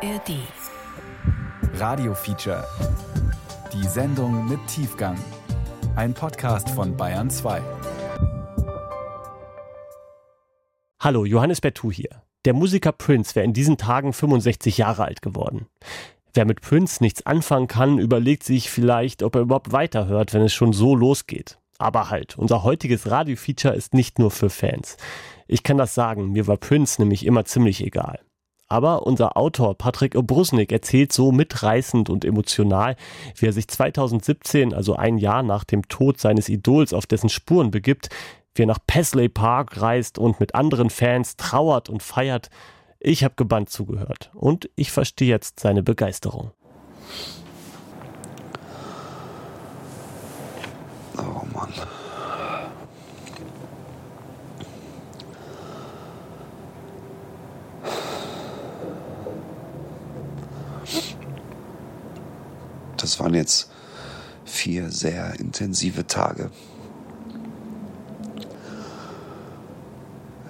ARD. Radio Feature. Die Sendung mit Tiefgang. Ein Podcast von Bayern 2. Hallo, Johannes Bertou hier. Der Musiker Prince wäre in diesen Tagen 65 Jahre alt geworden. Wer mit Prince nichts anfangen kann, überlegt sich vielleicht, ob er überhaupt weiterhört, wenn es schon so losgeht. Aber halt, unser heutiges Radio-Feature ist nicht nur für Fans. Ich kann das sagen, mir war Prince nämlich immer ziemlich egal. Aber unser Autor Patrick Obrusnik erzählt so mitreißend und emotional, wie er sich 2017, also ein Jahr nach dem Tod seines Idols, auf dessen Spuren begibt, wie er nach Paisley Park reist und mit anderen Fans trauert und feiert. Ich habe gebannt zugehört und ich verstehe jetzt seine Begeisterung. Oh Mann. Das waren jetzt vier sehr intensive Tage.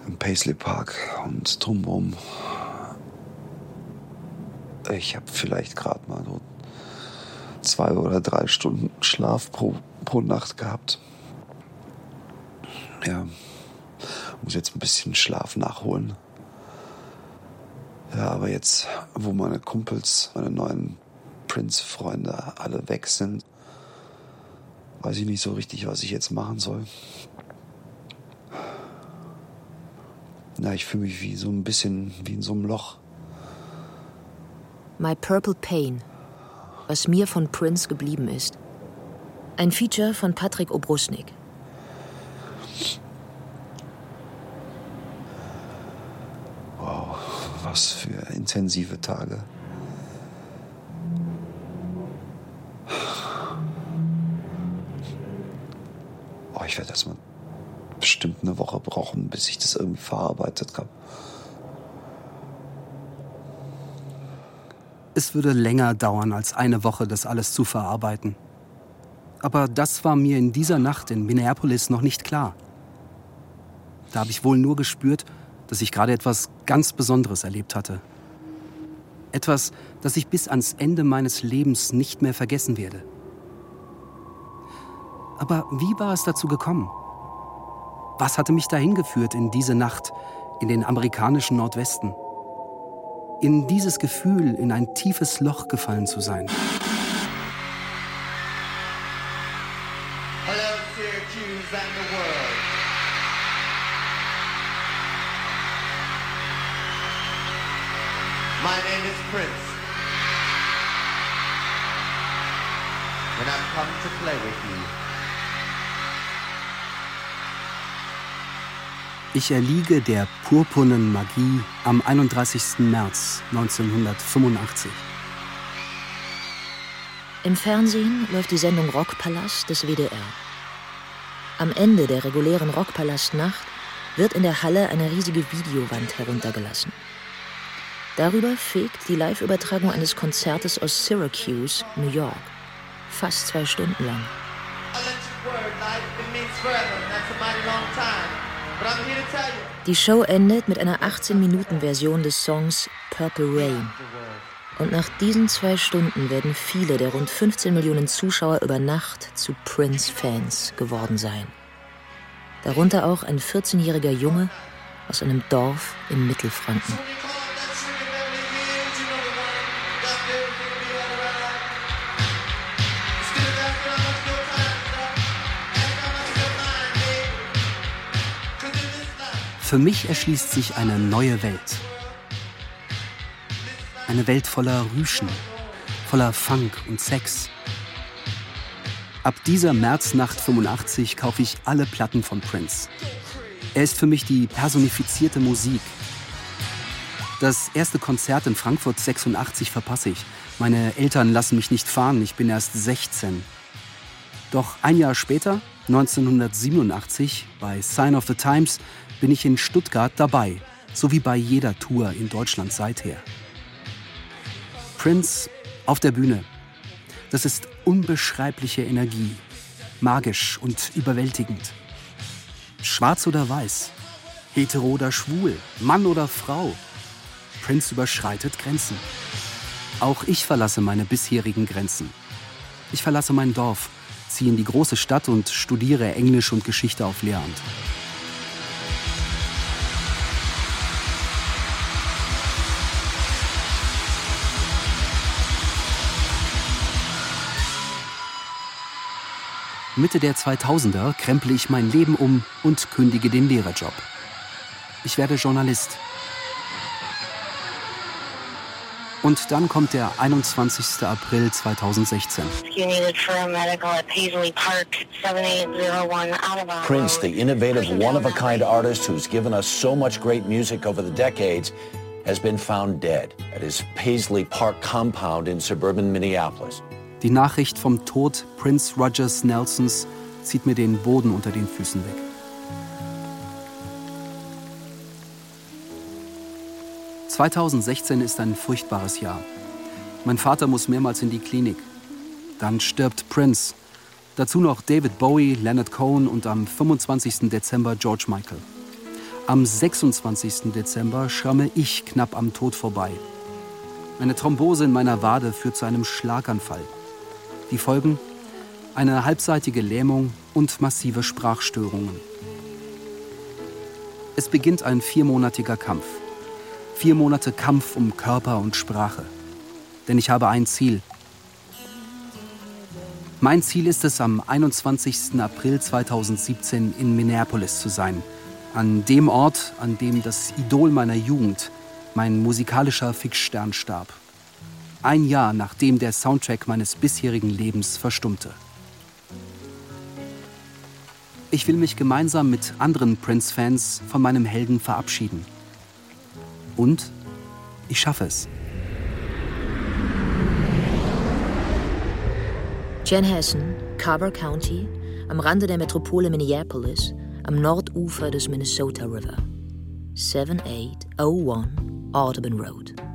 Im Paisley Park und drumherum. Ich habe vielleicht gerade mal so zwei oder drei Stunden Schlaf pro, pro Nacht gehabt. Ja, muss jetzt ein bisschen Schlaf nachholen. Ja, aber jetzt, wo meine Kumpels, meine neuen Prince-Freunde alle weg sind, weiß ich nicht so richtig, was ich jetzt machen soll. Na, ich fühle mich wie so ein bisschen wie in so einem Loch. My Purple Pain. Was mir von Prince geblieben ist. Ein Feature von Patrick Obrusnik. Wow, was für intensive Tage. Ich werde erstmal bestimmt eine Woche brauchen, bis ich das irgendwie verarbeitet habe. Es würde länger dauern als eine Woche, das alles zu verarbeiten. Aber das war mir in dieser Nacht in Minneapolis noch nicht klar. Da habe ich wohl nur gespürt, dass ich gerade etwas ganz Besonderes erlebt hatte. Etwas, das ich bis ans Ende meines Lebens nicht mehr vergessen werde. Aber wie war es dazu gekommen? Was hatte mich dahin geführt in diese Nacht in den amerikanischen Nordwesten? In dieses Gefühl, in ein tiefes Loch gefallen zu sein. My name is Prince. And I've come to play with you. Ich erliege der purpurnen Magie am 31. März 1985. Im Fernsehen läuft die Sendung Rockpalast des WDR. Am Ende der regulären Rockpalastnacht wird in der Halle eine riesige Videowand heruntergelassen. Darüber fegt die Live-Übertragung eines Konzertes aus Syracuse, New York. Fast zwei Stunden lang. Electric word, life, it means forever, that's a mighty long time. Die Show endet mit einer 18-Minuten-Version des Songs Purple Rain. Und nach diesen zwei Stunden werden viele der rund 15 Millionen Zuschauer über Nacht zu Prince-Fans geworden sein. Darunter auch ein 14-jähriger Junge aus einem Dorf im Mittelfranken. Für mich erschließt sich eine neue Welt. Eine Welt voller Rüschen, voller Funk und Sex. Ab dieser Märznacht 85 kaufe ich alle Platten von Prince. Er ist für mich die personifizierte Musik. Das erste Konzert in Frankfurt 86 verpasse ich. Meine Eltern lassen mich nicht fahren, ich bin erst 16. Doch ein Jahr später, 1987, bei Sign of the Times, bin ich in Stuttgart dabei, so wie bei jeder Tour in Deutschland seither. Prince auf der Bühne. Das ist unbeschreibliche Energie, magisch und überwältigend. Schwarz oder weiß, hetero oder schwul, Mann oder Frau. Prince überschreitet Grenzen. Auch ich verlasse meine bisherigen Grenzen. Ich verlasse mein Dorf, ziehe in die große Stadt und studiere Englisch und Geschichte auf Lehramt. Mitte der 2000er kremple ich mein Leben um und kündige den Lehrerjob. Ich werde Journalist. Und dann kommt der 21. April 2016. Prince, the innovative, one-of-a-kind artist who's given us so much great music over the decades, has been found dead at his Paisley Park compound in suburban Minneapolis. Die Nachricht vom Tod Prince Rogers Nelsons zieht mir den Boden unter den Füßen weg. ...2016 ist ein furchtbares Jahr. Mein Vater muss mehrmals in die Klinik. Dann stirbt Prince. Dazu noch David Bowie, Leonard Cohen und am 25. Dezember George Michael. Am 26. Dezember schramme ich knapp am Tod vorbei. Eine Thrombose in meiner Wade führt zu einem Schlaganfall. Die Folgen? Eine halbseitige Lähmung und massive Sprachstörungen. Es beginnt ein viermonatiger Kampf. Vier Monate Kampf um Körper und Sprache. Denn ich habe ein Ziel. Mein Ziel ist es, am 21. April 2017 in Minneapolis zu sein. An dem Ort, an dem das Idol meiner Jugend, mein musikalischer Fixstern, starb ein Jahr nachdem der Soundtrack meines bisherigen Lebens verstummte. Ich will mich gemeinsam mit anderen Prince-Fans von meinem Helden verabschieden. Und ich schaffe es. Chanhassen, Carver County, am Rande der Metropole Minneapolis, am Nordufer des Minnesota River. 7801 Audubon Road.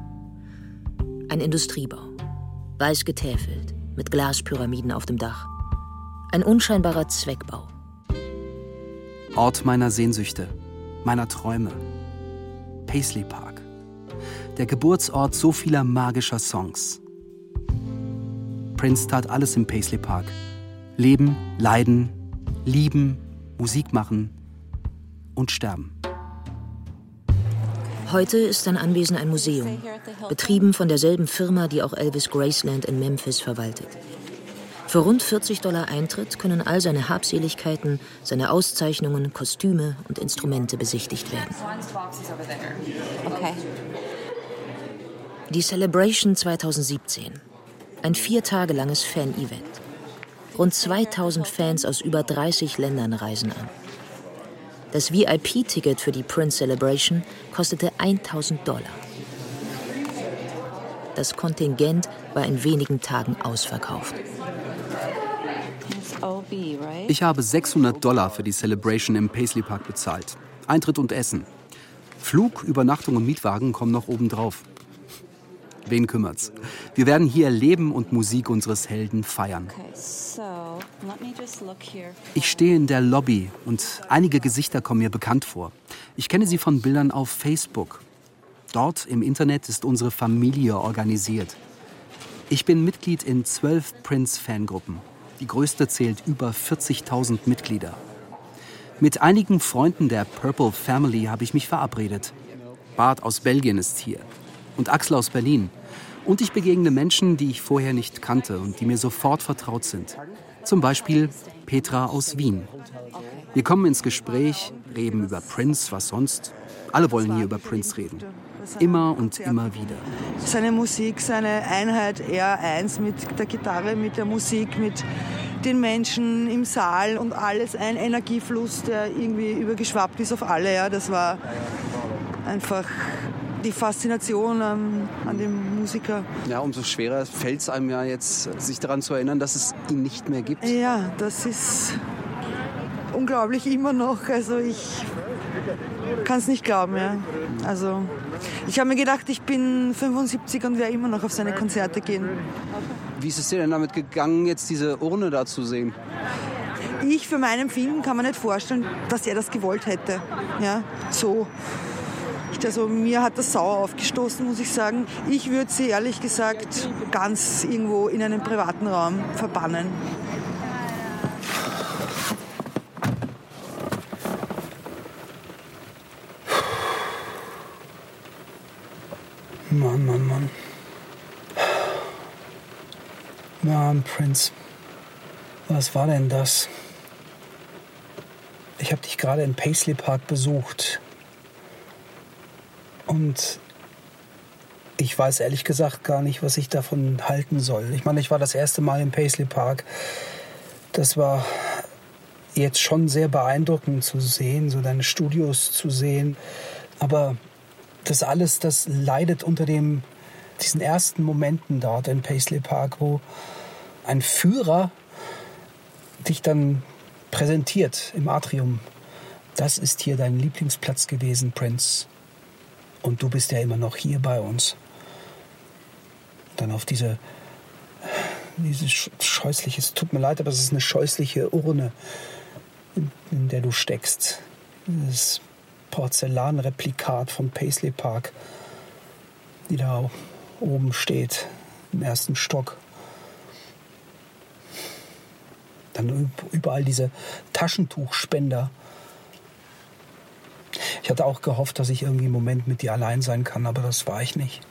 Ein Industriebau. Weiß getäfelt, mit Glaspyramiden auf dem Dach. Ein unscheinbarer Zweckbau. Ort meiner Sehnsüchte, meiner Träume. Paisley Park. Der Geburtsort so vieler magischer Songs. Prince tat alles im Paisley Park. Leben, leiden, lieben, Musik machen und sterben. Heute ist sein Anwesen ein Museum, betrieben von derselben Firma, die auch Elvis Graceland in Memphis verwaltet. Für rund 40 Dollar Eintritt können all seine Habseligkeiten, seine Auszeichnungen, Kostüme und Instrumente besichtigt werden. Die Celebration 2017. Ein vier Tage langes Fan-Event. Rund 2000 Fans aus über 30 Ländern reisen an. Das VIP-Ticket für die Prince Celebration kostete 1000 Dollar. Das Kontingent war in wenigen Tagen ausverkauft. Ich habe 600 Dollar für die Celebration im Paisley Park bezahlt. Eintritt und Essen. Flug, Übernachtung und Mietwagen kommen noch obendrauf. Wen kümmert's? Wir werden hier Leben und Musik unseres Helden feiern. Ich stehe in der Lobby und einige Gesichter kommen mir bekannt vor. Ich kenne sie von Bildern auf Facebook. Dort im Internet ist unsere Familie organisiert. Ich bin Mitglied in zwölf Prince-Fangruppen. Die größte zählt über 40.000 Mitglieder. Mit einigen Freunden der Purple Family habe ich mich verabredet. Bart aus Belgien ist hier und Axel aus Berlin. Und ich begegne Menschen, die ich vorher nicht kannte und die mir sofort vertraut sind. Zum Beispiel Petra aus Wien. Wir kommen ins Gespräch, reden über Prince, was sonst. Alle wollen hier über Prince reden. Immer und immer wieder. Seine Musik, seine Einheit, er eins mit der Gitarre, mit der Musik, mit den Menschen im Saal und alles ein Energiefluss, der irgendwie übergeschwappt ist auf alle. Ja, das war einfach die Faszination an, an dem Musiker. Ja, umso schwerer fällt es einem ja jetzt, sich daran zu erinnern, dass es ihn nicht mehr gibt. Ja, das ist unglaublich immer noch. Also ich kann es nicht glauben. Ja. Also ich habe mir gedacht, ich bin 75 und werde immer noch auf seine Konzerte gehen. Wie ist es dir denn damit gegangen, jetzt diese Urne da zu sehen? Ich für meinen Film kann mir nicht vorstellen, dass er das gewollt hätte. Ja, so. Also mir hat das sauer aufgestoßen, muss ich sagen. Ich würde sie ehrlich gesagt ganz irgendwo in einem privaten Raum verbannen. Mann, Mann, Mann. Mann, Prince. Was war denn das? Ich habe dich gerade in Paisley Park besucht. Und ich weiß ehrlich gesagt gar nicht, was ich davon halten soll. Ich meine, ich war das erste Mal im Paisley Park. Das war jetzt schon sehr beeindruckend zu sehen, so deine Studios zu sehen. Aber das alles, das leidet unter dem, diesen ersten Momenten dort in Paisley Park, wo ein Führer dich dann präsentiert im Atrium. Das ist hier dein Lieblingsplatz gewesen, Prince. Und du bist ja immer noch hier bei uns. Dann auf diese, diese scheußliche, es tut mir leid, aber es ist eine scheußliche Urne, in, in der du steckst. Das Porzellanreplikat von Paisley Park, die da oben steht, im ersten Stock. Dann überall diese Taschentuchspender. Ich hatte auch gehofft, dass ich irgendwie einen Moment mit dir allein sein kann, aber das war ich nicht.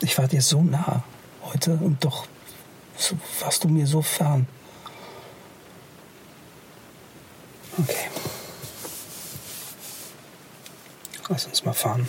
Ich war dir so nah heute und doch warst du mir so fern. Okay. Lass uns mal fahren.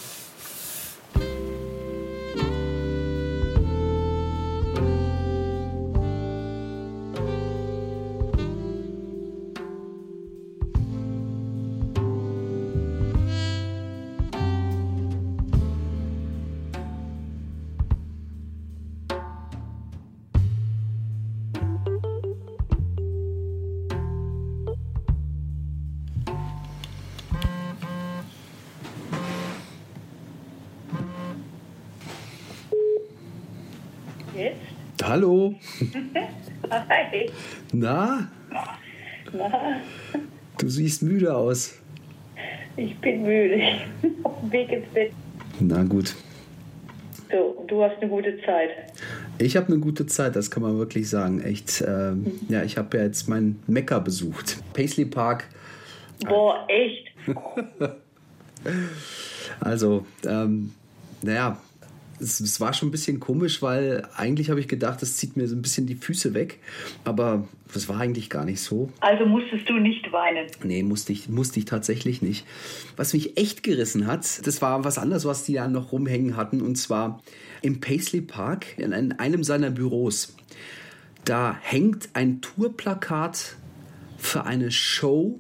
Hallo. Hi. Na? Na, Du siehst müde aus. ich bin müde. Auf dem Weg ins Bett. Na gut. So, du hast eine gute Zeit. Ich habe eine gute Zeit, das kann man wirklich sagen. Echt. Ähm, ja, ich habe ja jetzt meinen Mekka besucht. Paisley Park. Boah, echt? Also, ähm, naja, es, es war schon ein bisschen komisch, weil eigentlich habe ich gedacht, das zieht mir so ein bisschen die Füße weg. Aber das war eigentlich gar nicht so. Also musstest du nicht weinen. Nee, musste ich, musste ich tatsächlich nicht. Was mich echt gerissen hat, das war was anderes, was die da noch rumhängen hatten. Und zwar im Paisley Park, in einem seiner Büros. Da hängt ein Tourplakat für eine Show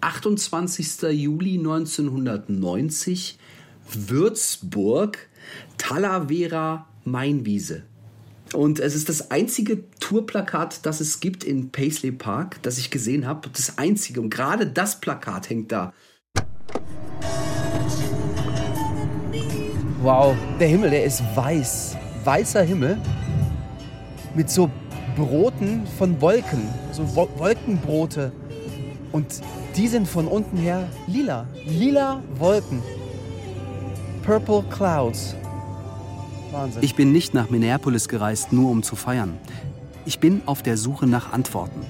28. Juli 1990 Würzburg Talavera Mainwiese. Und es ist das einzige Tourplakat, das es gibt in Paisley Park, das ich gesehen habe. Das einzige. Und gerade das Plakat hängt da. Wow, der Himmel, der ist weiß. Weißer Himmel mit so Broten von Wolken, so Wo Wolkenbrote. Und die sind von unten her lila. Lila Wolken. Purple Clouds. Wahnsinn. Ich bin nicht nach Minneapolis gereist, nur um zu feiern. Ich bin auf der Suche nach Antworten.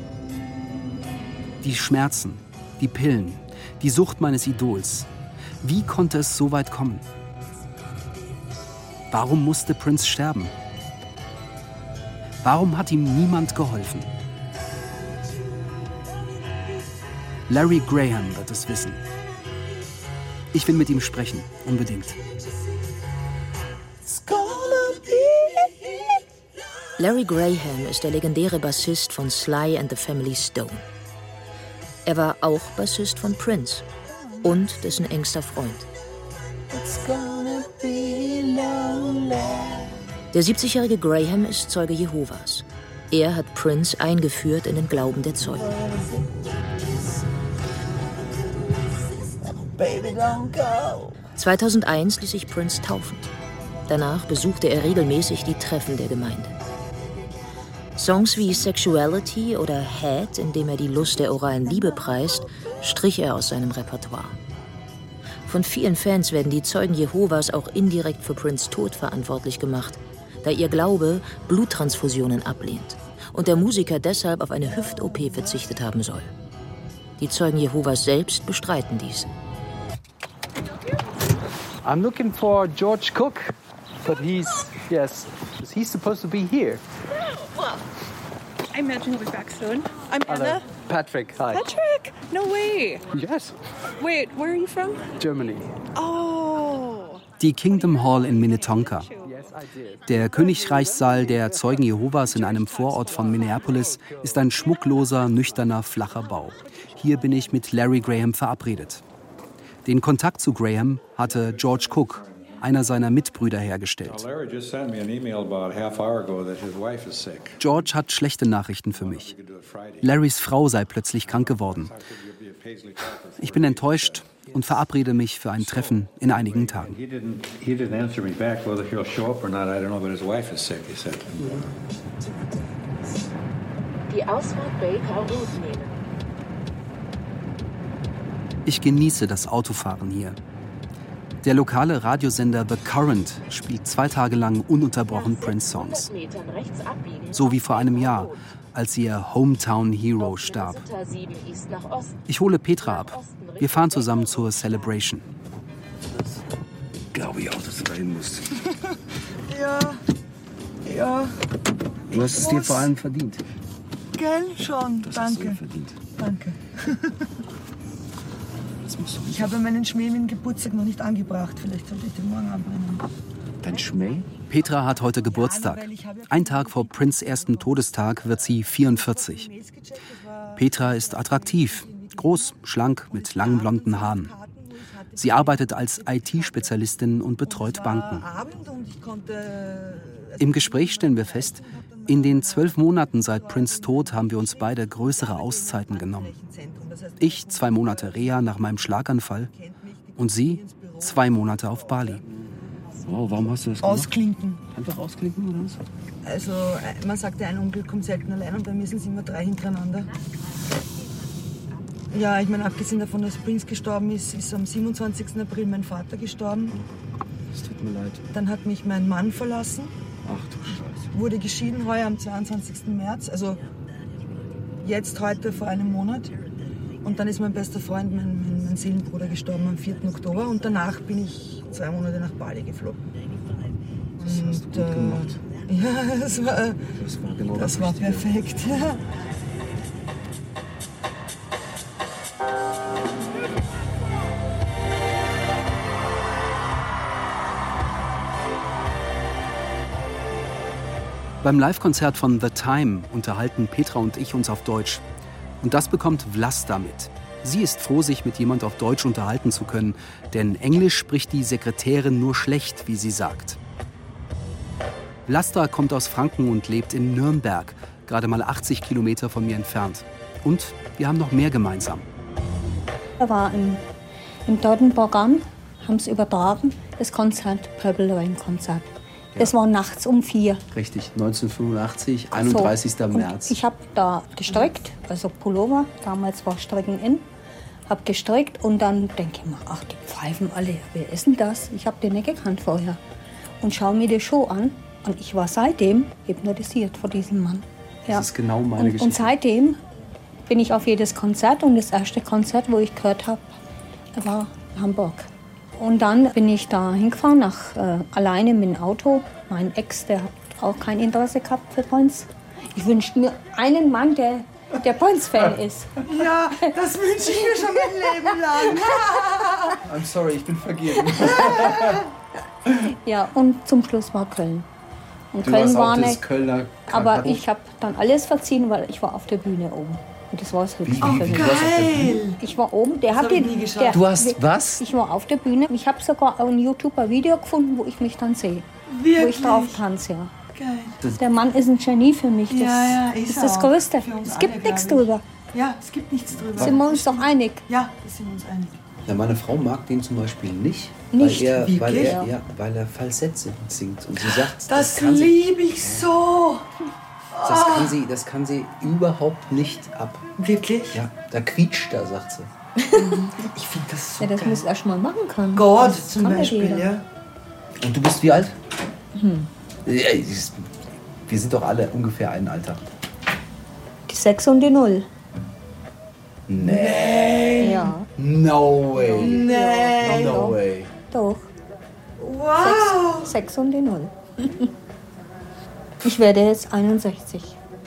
Die Schmerzen, die Pillen, die Sucht meines Idols. Wie konnte es so weit kommen? Warum musste Prince sterben? Warum hat ihm niemand geholfen? Larry Graham wird es wissen. Ich will mit ihm sprechen, unbedingt. Larry Graham ist der legendäre Bassist von Sly and the Family Stone. Er war auch Bassist von Prince und dessen engster Freund. Der 70-jährige Graham ist Zeuge Jehovas. Er hat Prince eingeführt in den Glauben der Zeugen. 2001 ließ sich Prince taufen. Danach besuchte er regelmäßig die Treffen der Gemeinde. Songs wie Sexuality oder Head, in dem er die Lust der oralen Liebe preist, strich er aus seinem Repertoire. Von vielen Fans werden die Zeugen Jehovas auch indirekt für Prince Tod verantwortlich gemacht, da ihr Glaube Bluttransfusionen ablehnt und der Musiker deshalb auf eine Hüft-OP verzichtet haben soll. Die Zeugen Jehovas selbst bestreiten dies. I'm looking for George Cook, but he's yes, he's supposed to be here. Well, I imagine he'll be back soon. I'm Hello. Anna. Patrick, hi. Patrick! No way! Yes, Wait, where are you from? Germany. Oh! Die Kingdom Hall in Minnetonka. Der Königreichssaal der Zeugen Jehovas in einem Vorort von Minneapolis ist ein schmuckloser, nüchterner, flacher Bau. Hier bin ich mit Larry Graham verabredet. Den Kontakt zu Graham hatte George Cook, einer seiner Mitbrüder, hergestellt. Larry just sent me an email about a half hour ago that his wife is sick. George hat schlechte Nachrichten für mich. Larrys Frau sei plötzlich krank geworden. Ich bin enttäuscht und verabrede mich für ein Treffen in einigen Tagen. He didn't, he didn't answer me back whether he'll show up or not. I don't know, but his wife is sick, he said. Die Ausfahrt Baker Road nehmen. Ich genieße das Autofahren hier. Der lokale Radiosender The Current spielt zwei Tage lang ununterbrochen Prince-Songs. So wie vor einem Jahr, als ihr Hometown Hero starb. Exeter 7 East nach Osten. Ich hole Petra ab. Wir fahren zusammen zur Celebration. Glaube ich auch, dass du dahin musst. Ja, ja, Du hast es dir vor allem verdient. gell, schon. Das hast du Danke. dir verdient. Danke. Du Ich habe meinen Schmäh mit Geburtstag noch nicht angebracht. Vielleicht sollte ich den morgen anbringen. Dein Schmäh? Petra hat heute Geburtstag. Ein Tag vor Prince' ersten Todestag wird sie 44. Petra ist attraktiv, groß, schlank, mit langen blonden Haaren. Sie arbeitet als IT-Spezialistin und betreut Banken. Konnte. Im Gespräch stellen wir fest, in den zwölf Monaten seit Prince Tod haben wir uns beide größere Auszeiten genommen. Ich zwei Monate Reha nach meinem Schlaganfall und sie zwei Monate auf Bali. Wow, warum hast du das gemacht? Ausklinken. Einfach ausklinken oder was? Also, äh, man sagt ja, ein Unglück kommt selten allein und bei mir sind es immer drei hintereinander. Ja, ich meine, abgesehen davon, dass Prince gestorben ist, ist am 27. April mein Vater gestorben. Es tut mir leid. Dann hat mich mein Mann verlassen, Ach du Scheiße. Wurde geschieden heuer am 22. März, also jetzt heute vor einem Monat. Und dann ist mein bester Freund, mein, mein, mein Seelenbruder, gestorben am 4. Oktober. Und danach bin ich zwei Monate nach Bali geflogen. Das hast du Und, gut gemacht. äh, Ja, das war, Das war genau das war perfekt. Beim Live-Konzert von The Time unterhalten Petra und ich uns auf Deutsch. Und das bekommt Vlasta mit. Sie ist froh, sich mit jemand auf Deutsch unterhalten zu können, denn Englisch spricht die Sekretärin nur schlecht, wie sie sagt. Vlasta kommt aus Franken und lebt in Nürnberg, gerade mal 80 Kilometer von mir entfernt. Und wir haben noch mehr gemeinsam. Da war im, im deutschen Programm, haben sie übertragen, das Konzert, Purple Rain Konzert. Das war nachts um vier. Richtig, 1985, So. 31. Und März. Ich habe da gestrickt, also Pullover, damals war Stricken in. Habe gestrickt und dann denke ich mir, ach, die pfeifen alle, wer ist denn das? Ich habe den nicht gekannt vorher. Und schaue mir die Show an und ich war seitdem hypnotisiert vor diesem Mann. Das ist genau meine und, Geschichte. Und seitdem bin ich auf jedes Konzert und das erste Konzert, wo ich gehört habe, war Hamburg. Und dann bin ich da hingefahren, nach, äh, alleine mit dem Auto. Mein Ex, der hat auch kein Interesse gehabt für Prince. Ich wünschte mir einen Mann, der, der Prince-Fan ist. Ja, das wünsche ich mir schon mein Leben lang. I'm sorry, ich bin vergeben. Ja, und zum Schluss war Köln. Und Du Köln war. Kölner Aber ich habe dann alles verziehen, weil ich war auf der Bühne oben. Und das war das Höchste der Bühne? Ich war oben, der Das hat den. der- Du hast was? Ich war auf der Bühne. Ich habe sogar ein Video gefunden, wo ich mich dann sehe. Wo Wirklich? ich drauf tanze, ja. Geil. Der Mann ist ein Genie für mich. Das, Ja, ja, das ist ist das auch. Größte. Es gibt alle, nichts drüber. Ja, es gibt nichts drüber. Sind wir uns doch einig? Ja, da sind wir uns einig. Ja, meine Frau mag den zum Beispiel nicht, Nicht? Weil, er, weil, er, ja, weil er Falsett singt. Und sie sagt, Das sie- liebe ich so. Das kann sie, das kann sie überhaupt nicht ab. Wirklich? Ja, da quietscht er, sagt sie. ich finde das so Ja, das geil. muss erst mal machen können. Gott Das zum kann Beispiel, jeder. ja. Und du bist wie alt? Hm. Ja, ist- Wir sind doch alle ungefähr ein Alter. Die 6 und die 0. Nee. Ja. No way. Nee. No way. Doch. Wow. 6 und die 0. Ich werde jetzt 61.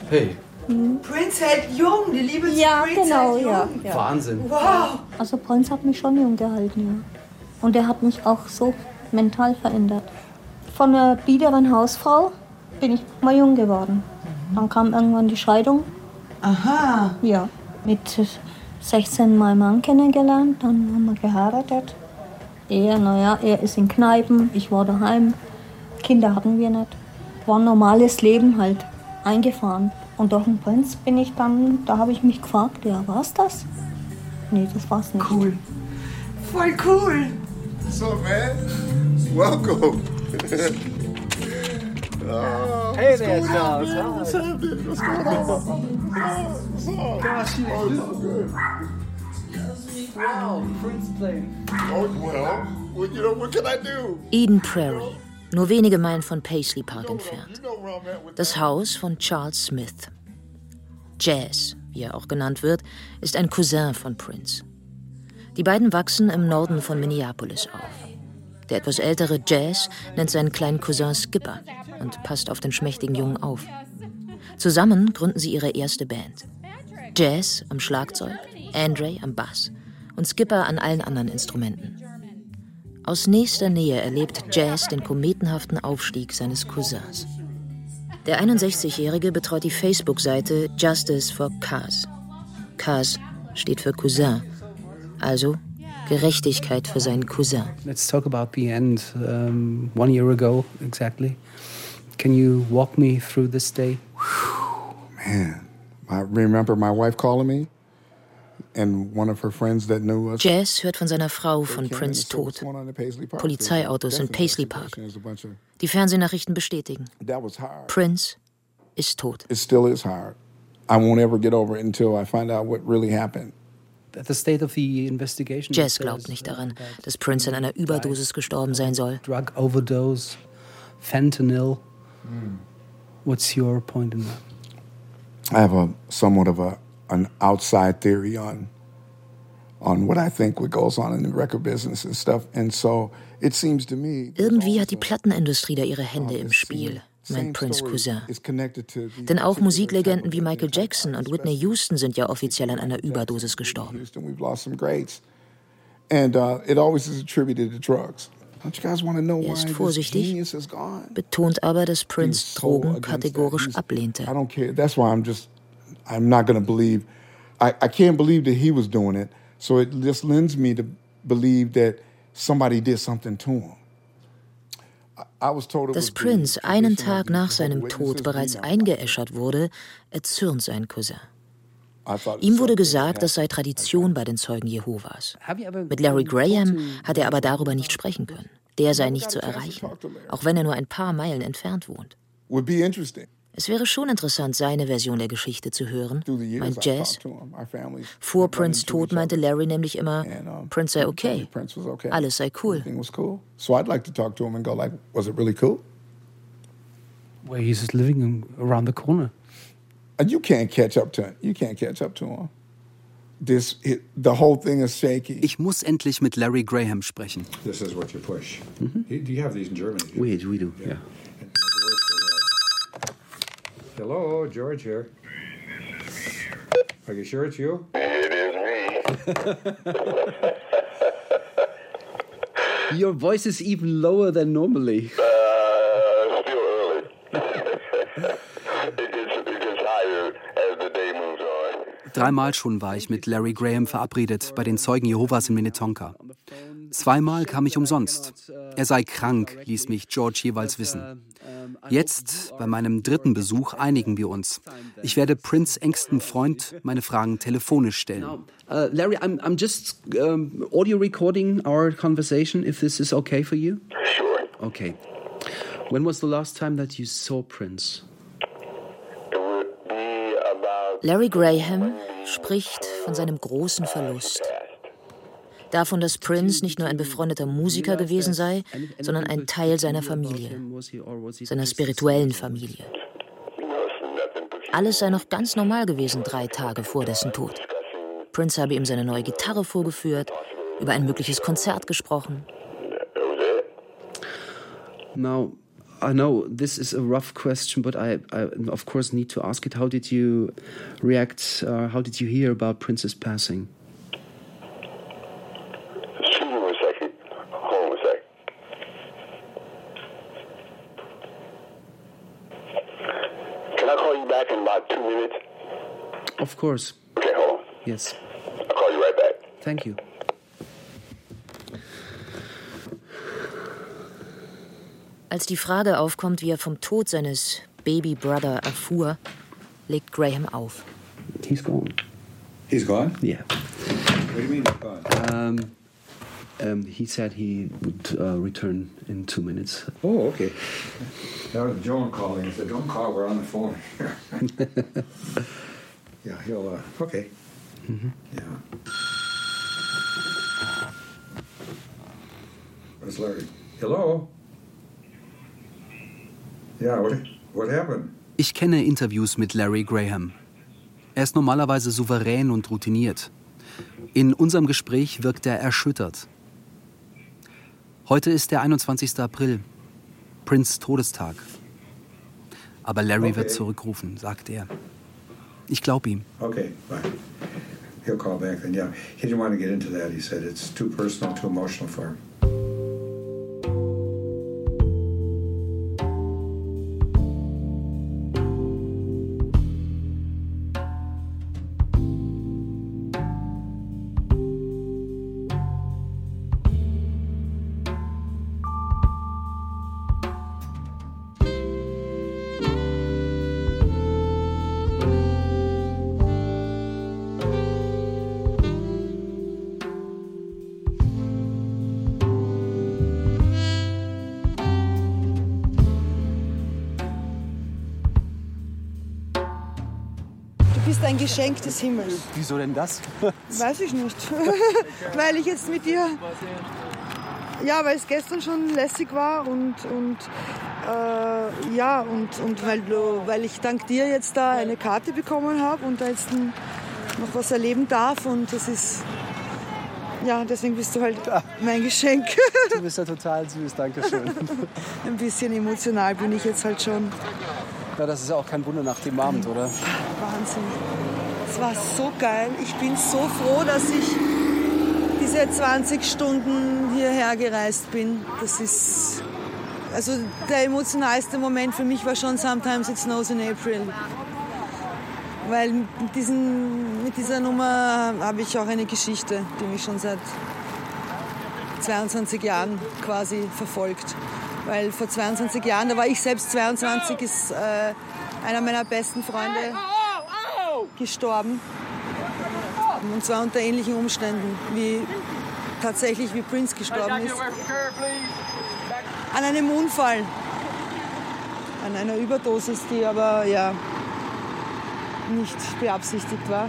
Hey. Prince hält jung, die Liebe zu Ja, Prince genau, hält ja, jung. ja. Wahnsinn. Wow. Also Prinz hat mich schon jung gehalten, ja. Und er hat mich auch so mental verändert. Von einer biederen Hausfrau bin ich mal jung geworden. Dann kam irgendwann die Scheidung. Aha. Ja. Mit 16 meinen Mann kennengelernt, dann haben wir geheiratet. Er, naja, er ist in Kneipen, ich war daheim. Kinder hatten wir nicht. War ein normales Leben halt eingefahren. Und durch den Prinz bin ich dann, da habe ich mich gefragt, ja, war's das? Nee, das war's nicht. Cool. Voll cool. Up, man? Welcome. oh, Hey there, Charles. Hi. What's happening? What's going on? What's up? Gosh, you- oh, it's all good. Wow, Prince playing. Oh, well, well, you know, what can I do? Eden Prairie, nur wenige Meilen von Paisley Park entfernt. Das Haus von Charles Smith. Jazz, wie er auch genannt wird, ist ein Cousin von Prince. Die beiden wachsen im Norden von Minneapolis auf. Der etwas ältere Jazz nennt seinen kleinen Cousin Skipper und passt auf den schmächtigen Jungen auf. Zusammen gründen sie ihre erste Band. Jazz am Schlagzeug, Andre am Bass und Skipper an allen anderen Instrumenten. Aus nächster Nähe erlebt Jazz den kometenhaften Aufstieg seines Cousins. Der 61-Jährige betreut die Facebook-Seite Justice for Cars. Cars steht für Cousin, also Gerechtigkeit für seinen Cousin. Let's talk about the end. Um, one year ago, exactly. Can you walk me through this day? Man, I remember my wife calling me Jazz hört von seiner Frau von Prince Tod. Polizeiautos in Paisley Park. Die Fernsehnachrichten bestätigen. Prince ist tot. It still is hard. I won't ever get over it until I find out what really happened. The state of the investigation. Jazz glaubt nicht daran, dass Prince an einer Überdosis gestorben sein soll. Drug overdose, fentanyl. What's your point in that? I have a somewhat of a an outside theory on on what I think what goes on in the record business and stuff. And so it seems to me Irgendwie hat die Plattenindustrie da ihre Hände im Spiel, meint Prince Cousin. Denn auch Musiklegenden wie Michael Jackson und Whitney Houston sind ja offiziell an einer Überdosis gestorben. Uh, Er ist vorsichtig, betont aber, dass Prince Drogen kategorisch ablehnte. I don't care. That's why I'm just, I'm not going to believe. I, I can't believe that he was doing it. So it just lends me to believe that somebody did something to him. Dass Prince einen Tag nach seinem Tod bereits eingeäschert wurde, erzürnt sein Cousin. Ihm wurde gesagt, das sei Tradition bei den Zeugen Jehovas. Mit Larry Graham hat er aber darüber nicht sprechen können. Der sei nicht zu erreichen, auch wenn er nur ein paar Meilen entfernt wohnt. Es wäre schon interessant, seine Version der Geschichte zu hören, meint Jazz. Vor Prince Tod meinte. Larry nämlich immer, Prince sei okay, Prince was okay. alles sei cool. Everything was cool. So I'd like to talk to him and go like, was it really cool? Where he's just living around the corner. And you can't catch up to him. You can't catch up to him. This, it, the whole thing is shaky. Ich muss endlich mit Larry Graham sprechen. This is what you push. Do you have these in Germany? We, we do, yeah. Hello, George here. Are you sure it's you? Your voice is even lower than normally. Dreimal schon war ich mit Larry Graham verabredet bei den Zeugen Jehovas in Minnetonka. Zweimal kam ich umsonst. Er sei krank, ließ mich George jeweils wissen. Jetzt, bei meinem dritten Besuch, einigen wir uns. Ich werde Prince engsten Freund meine Fragen telefonisch stellen. Uh, Larry, I'm, I'm just um, audio recording our conversation, if this is okay for you. Sure. Okay. When was the last time that you saw Prince? Larry Graham spricht von seinem großen Verlust. Davon, dass Prince nicht nur ein befreundeter Musiker gewesen sei, sondern ein Teil seiner Familie, seiner spirituellen Familie. Alles sei noch ganz normal gewesen drei Tage vor dessen Tod. Prince habe ihm seine neue Gitarre vorgeführt, über ein mögliches Konzert gesprochen. Now, I know this is a rough question, but I, I of course need to ask it. How did you react? Uh, how did you hear about Prince's passing? Excuse me a second. Hold on a sec. Can I call you back in about two minutes? Of course. Okay, hold on. Yes. I'll call you right back. Thank you. Als die Frage aufkommt, wie er vom Tod seines Baby Brother erfuhr, legt Graham auf. He's gone. He's gone? Yeah. What do you mean he's gone? Um, um, he said he would uh, return in two minutes. Oh, okay. That was Joan calling. He said, don't call, we're on the phone here. yeah, he'll, uh, okay. Yeah. Where's Larry? Hello? Yeah, what, what happened? Ich kenne Interviews mit Larry Graham. Er ist normalerweise souverän und routiniert. In unserem Gespräch wirkt er erschüttert. Heute ist der 21. April, Prince Todestag. Aber Larry wird Okay. zurückrufen, sagt er. Ich glaube ihm. Okay, fine. He'll call back then, yeah. He didn't want to get into that. He said it's too personal, too emotional for him. Geschenk des Himmels. Wieso denn das? Weiß ich nicht. weil ich jetzt mit dir. Ja, weil es gestern schon lässig war und, und äh, ja, und, und weil, weil ich dank dir jetzt da eine Karte bekommen habe und da jetzt noch was erleben darf und das ist. Ja, deswegen bist du halt mein Geschenk. Du bist ja total süß, danke schön. Ein bisschen emotional bin ich jetzt halt schon. Ja, das ist ja auch kein Wunder nach dem Abend, oder? Wahnsinn. Es war so geil. Ich bin so froh, dass ich diese 20 Stunden hierher gereist bin. Das ist. Also der emotionalste Moment für mich war schon Sometimes It Snows in April. Weil mit, diesen, mit dieser Nummer habe ich auch eine Geschichte, die mich schon seit 22 Jahren quasi verfolgt. Weil vor 22 Jahren, da war ich selbst 22, ist äh, einer meiner besten Freunde gestorben. Und zwar unter ähnlichen Umständen, wie tatsächlich wie Prince gestorben ist. An einem Unfall. An einer Überdosis, die aber ja nicht beabsichtigt war.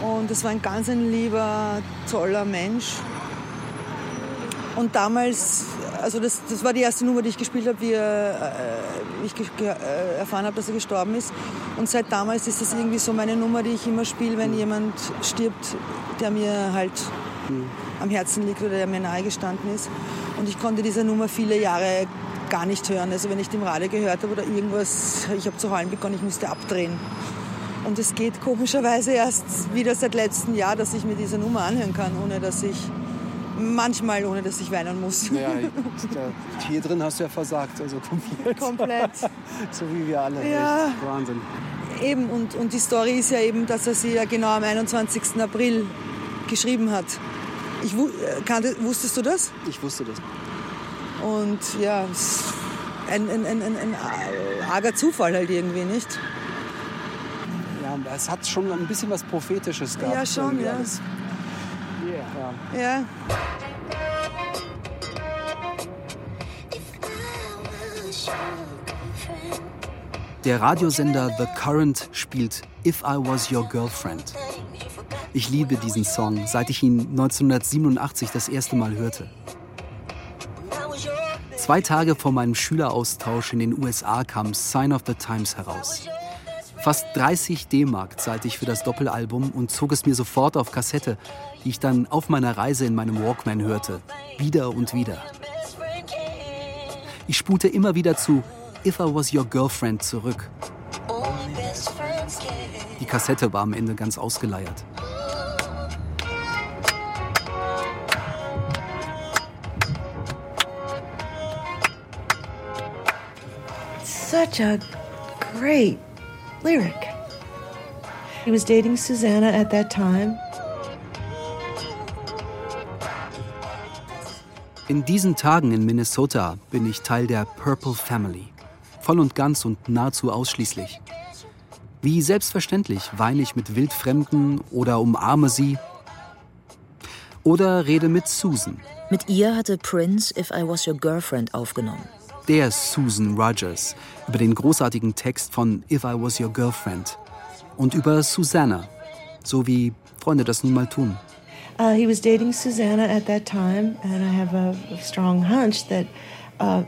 Und es war ein ganz ein lieber, toller Mensch. Und damals, also das, das war die erste Nummer, die ich gespielt habe, wie, er, äh, wie ich äh, erfahren habe, dass er gestorben ist. Und seit damals ist das irgendwie so meine Nummer, die ich immer spiele, wenn jemand stirbt, der mir halt am Herzen liegt oder der mir nahe gestanden ist. Und ich konnte diese Nummer viele Jahre gar nicht hören. Also wenn ich die im Radio gehört habe oder irgendwas, ich habe zu heulen begonnen, ich musste abdrehen. Und es geht komischerweise erst wieder seit letztem Jahr, dass ich mir diese Nummer anhören kann, ohne dass ich manchmal ohne dass ich weinen muss. Ja, hier drin hast du ja versagt, also komplett. Komplett. so wie wir alle. Ja. Echt Wahnsinn. Eben, und, und die Story ist ja eben, dass er sie ja genau am 21. April geschrieben hat. Ich, äh, kannte, wusstest du das? Ich wusste das. Und ja, es ist ein, ein, ein, ein, ein arger Zufall halt irgendwie, nicht? Ja, es hat schon ein bisschen was Prophetisches gehabt. Ja, schon, ja. alles. Ja. Der Radiosender The Current spielt If I Was Your Girlfriend. Ich liebe diesen Song, seit ich ihn 1987 das erste Mal hörte. Zwei Tage vor meinem Schüleraustausch in den USA kam Sign of the Times heraus. Fast 30 D-Mark zahlte ich für das Doppelalbum und zog es mir sofort auf Kassette, die ich dann auf meiner Reise in meinem Walkman hörte. Wieder und wieder. Ich spulte immer wieder zu If I Was Your Girlfriend zurück. Die Kassette war am Ende ganz ausgeleiert. Such a great lyric. He was dating Susanna at that time. In diesen Tagen in Minnesota bin ich Teil der Purple Family. Voll und ganz und nahezu ausschließlich. Wie selbstverständlich weine ich mit Wildfremden oder umarme sie. Oder rede mit Susan. Mit ihr hatte Prince If I Was Your Girlfriend aufgenommen. Der Susan Rogers über den großartigen Text von If I Was Your Girlfriend und über Susanna, so wie Freunde das nun mal tun. Uh, he was dating Susanna at that time, and I have a, strong hunch that uh,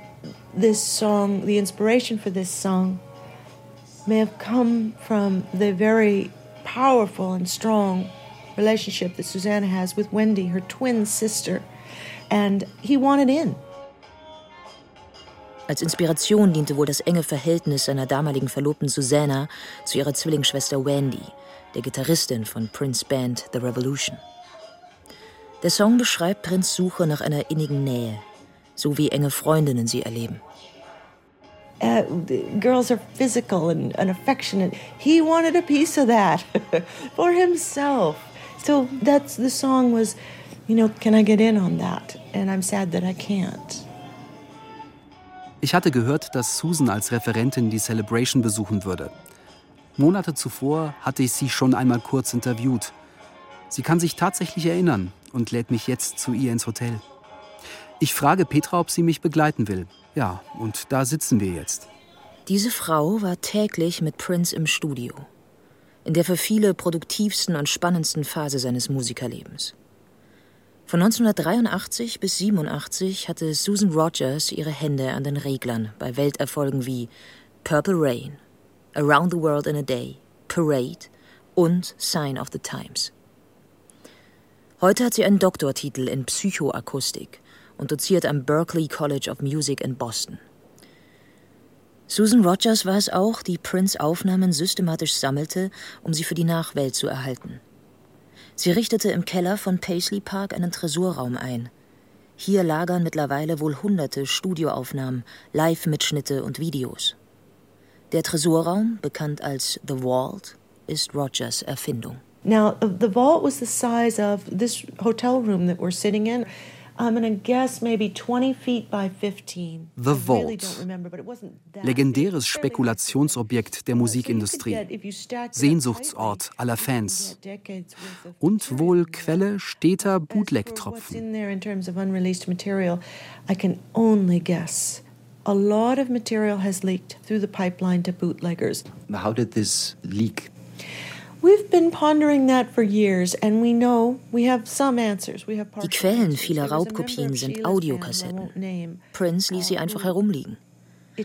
this song, the inspiration for this song, may have come from the very powerful and strong relationship that Susanna has with Wendy, her twin sister, and he wanted in. Als Inspiration diente wohl das enge Verhältnis seiner damaligen Verlobten Susanna zu ihrer Zwillingsschwester Wendy, der Gitarristin von Prince Band The Revolution. Der Song beschreibt Prinz Suche nach einer innigen Nähe, so wie enge Freundinnen sie erleben. Uh, girls are physical and, and affectionate. He wanted a piece of that for himself. So that's the song was, you know, can I get in on that? And I'm sad that I can't. Ich hatte gehört, dass Susan als Referentin die Celebration besuchen würde. Monate zuvor hatte ich sie schon einmal kurz interviewt. Sie kann sich tatsächlich erinnern und lädt mich jetzt zu ihr ins Hotel. Ich frage Petra, ob sie mich begleiten will. Ja, und da sitzen wir jetzt. Diese Frau war täglich mit Prince im Studio. In der für viele produktivsten und spannendsten Phase seines Musikerlebens. Von 1983 bis 87 hatte Susan Rogers ihre Hände an den Reglern bei Welterfolgen wie Purple Rain, Around the World in a Day, Parade und Sign of the Times. Heute hat sie einen Doktortitel in Psychoakustik und doziert am Berklee College of Music in Boston. Susan Rogers war es auch, die Prince Aufnahmen systematisch sammelte, um sie für die Nachwelt zu erhalten. Sie richtete im Keller von Paisley Park einen Tresorraum ein. Hier lagern mittlerweile wohl hunderte Studioaufnahmen, Live-Mitschnitte und Videos. Der Tresorraum, bekannt als The Vault, ist Rogers Erfindung. Now, the vault was the size of this hotel room that we're sitting in. I'm going to guess maybe 20 feet by 15. The Vault. Legendäres Spekulationsobjekt der Musikindustrie. Sehnsuchtsort aller Fans. Und wohl Quelle steter Bootleg-Tropfen. I can only guess. A lot of material has leaked through the pipeline to bootleggers. How did this leak? Die Quellen vieler Raubkopien sind Audiokassetten. Prince ließ sie einfach herumliegen.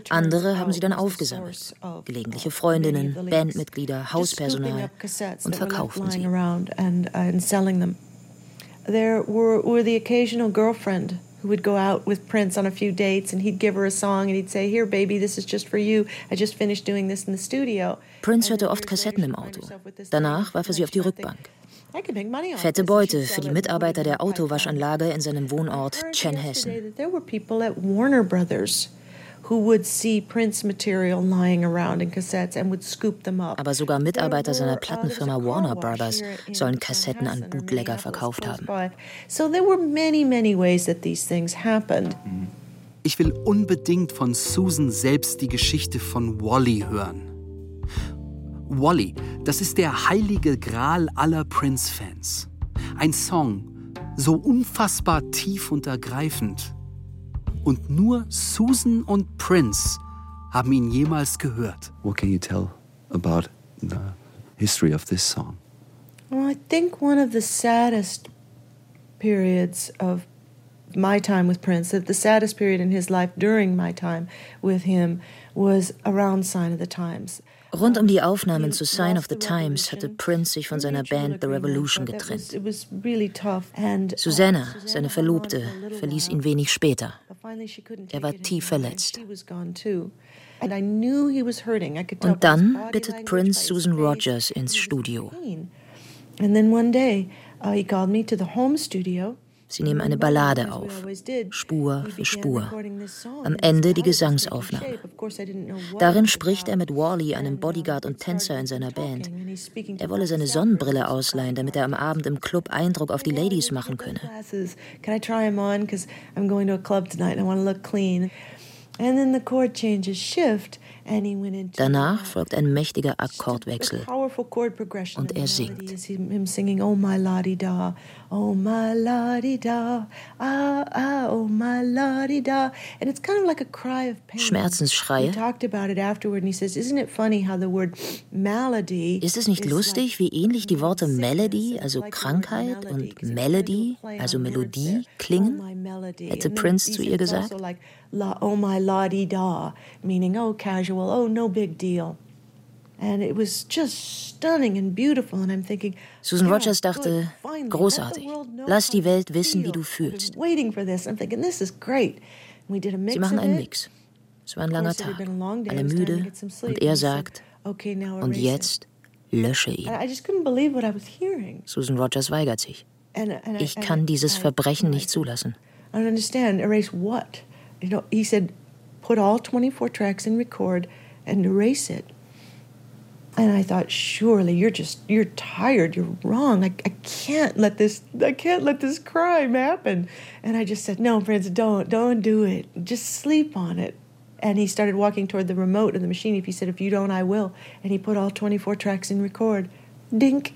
Andere haben sie dann aufgesammelt. Gelegentliche Freundinnen, Bandmitglieder, Hauspersonal und verkauften sie. There were, were the occasional girlfriend who would go out with Prince on a few dates and he'd give her a song and he'd say, Here, baby, this is just for you. I just finished doing this in the studio. Prince hörte oft Kassetten im Auto. Danach warf er sie auf die Rückbank. Fette Beute für die Mitarbeiter der Autowaschanlage in seinem Wohnort Chanhassen. There were people at Warner Brothers who would see Prince material lying around in cassettes and would scoop them up. Aber sogar Mitarbeiter seiner Plattenfirma Warner Brothers sollen Kassetten an Bootlegger verkauft haben. So there were many, many ways that these things happened. Ich will unbedingt von Susan selbst die Geschichte von Wally hören. Wally, das ist der heilige Gral aller Prince-Fans. Ein Song, so unfassbar tief und ergreifend. Und nur Susan und Prince haben ihn jemals gehört. What can you tell about the history of this song? Well, I think one of the saddest periods of my time with Prince, that the saddest period in his life during my time with him was around Sign of the Times. Rund um die Aufnahmen zu Sign of the Times hatte Prince sich von seiner Band The Revolution getrennt. Susanna, seine Verlobte, verließ ihn wenig später. Er war tief verletzt. Und dann bittet Prince Susan Rogers ins Studio. Uh. Sie nehmen eine Ballade auf, Spur für Spur. Am Ende die Gesangsaufnahme. Darin spricht er mit Wally, einem Bodyguard und Tänzer in seiner Band. Er wolle seine Sonnenbrille ausleihen, damit er am Abend im Club Eindruck auf die Ladies machen könne. And then the chord changes shift Danach folgt ein mächtiger Akkordwechsel und er singt. Oh my ladi da, oh my ladi da, oh my ladi da, and it's kind of like a cry of pain. Schmerzensschreie. Ist es nicht lustig, wie ähnlich die Worte Melody, also Krankheit, und Melody, also Melodie, klingen? Hätte Prince zu ihr gesagt? Oh meaning oh casual casual, oh, no big deal. And it was just stunning and beautiful. And I'm thinking, Susan Rogers dachte, großartig. Lass die Welt wissen, wie du fühlst. Sie machen einen Mix. Es war ein langer Tag. Alle müde. Und er sagt, und jetzt lösche ihn. Susan Rogers weigert sich. Ich kann dieses Verbrechen nicht zulassen. I don't understand. Erase what? You know, he said, put all 24 tracks in record and erase it. And I thought, surely you're just you're tired, you're wrong. I, I can't let this I can't let this crime happen. And I just said, No, Prince, don't, don't do it. Just sleep on it. And he started walking toward the remote of the machine. If he said, If you don't, I will. And he put all 24 tracks in record. Dink.